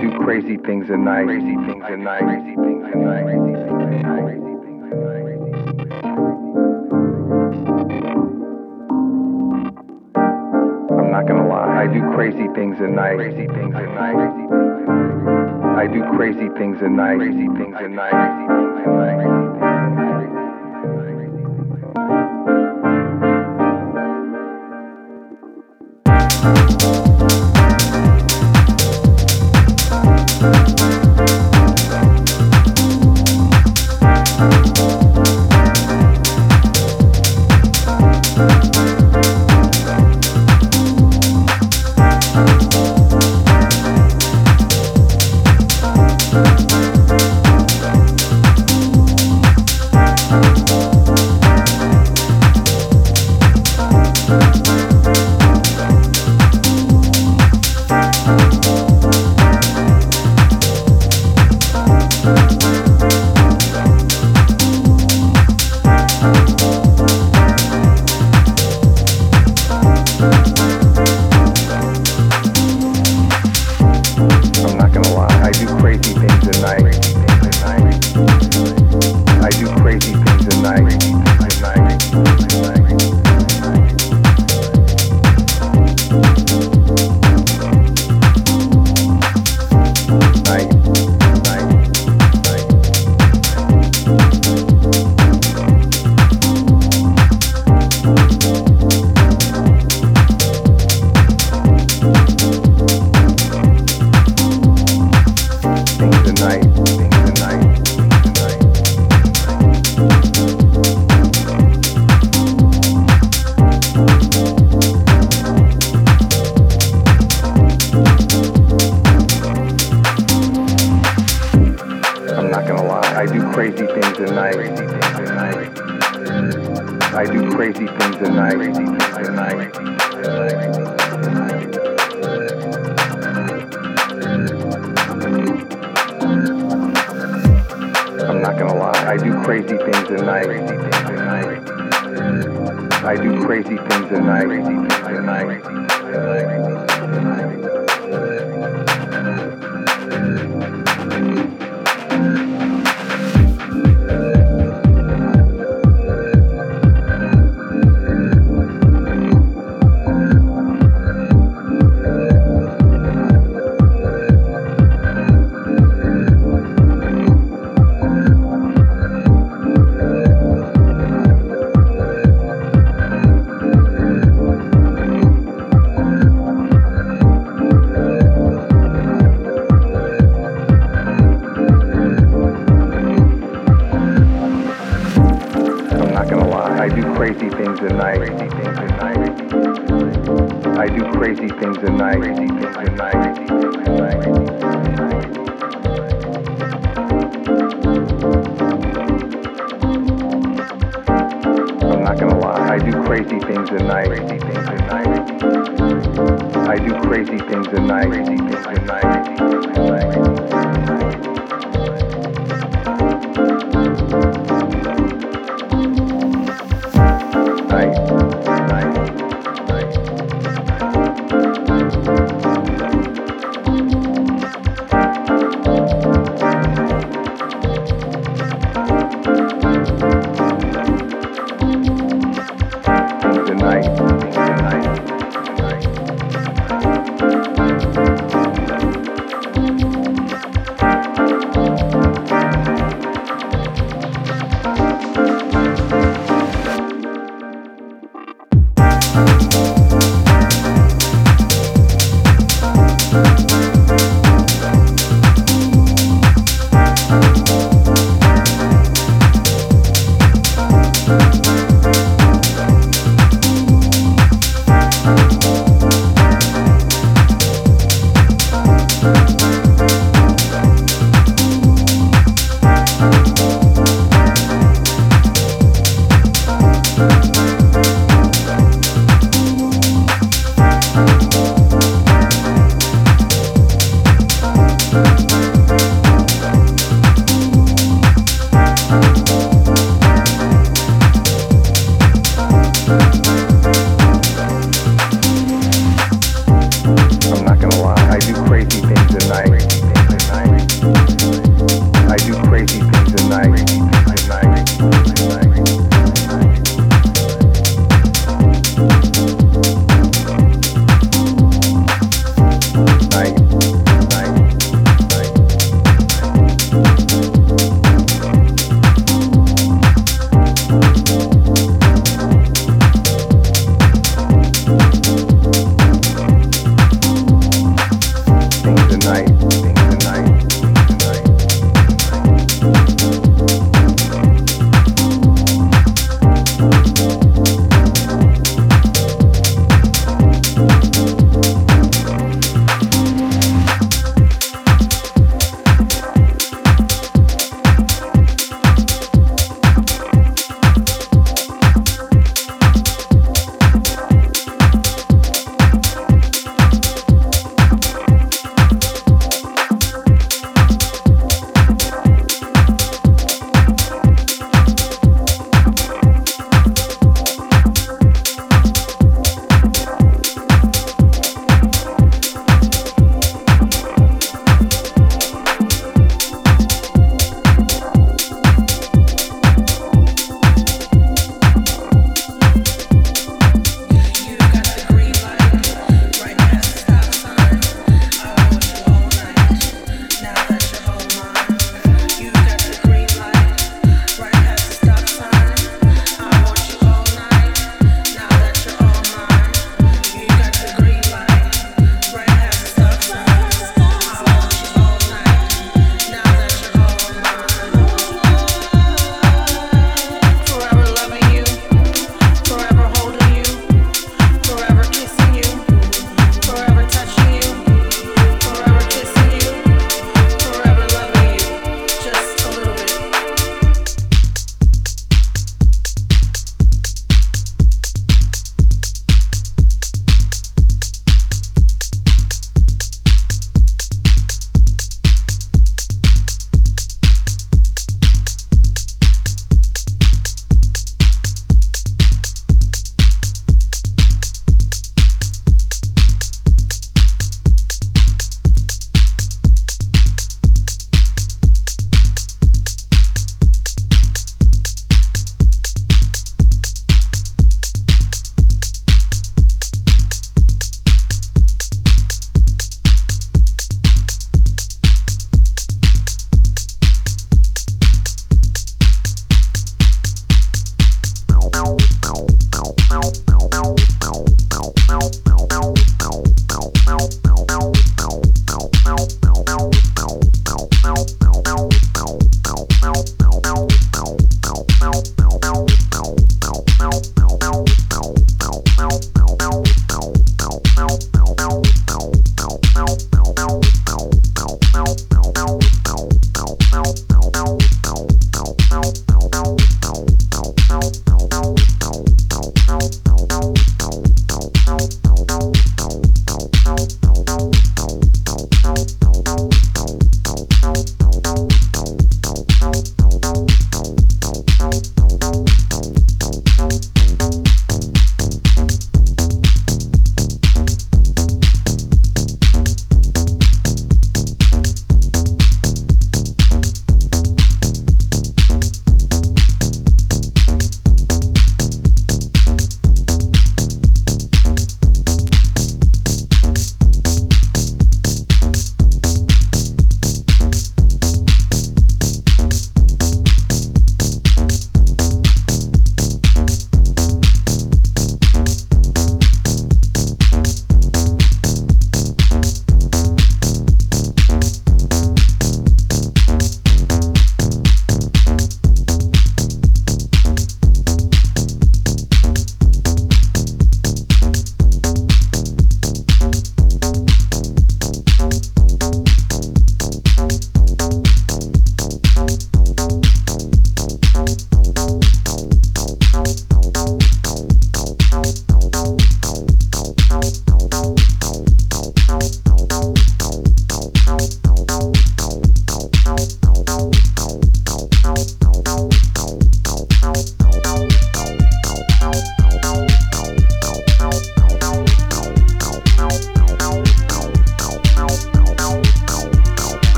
do crazy things at night. Crazy things at night. Crazy things at night. Crazy things at night. Crazy things at night. I'm not gonna lie. I do crazy things at night. Crazy things at night. I do crazy things at night. Crazy things at night. Música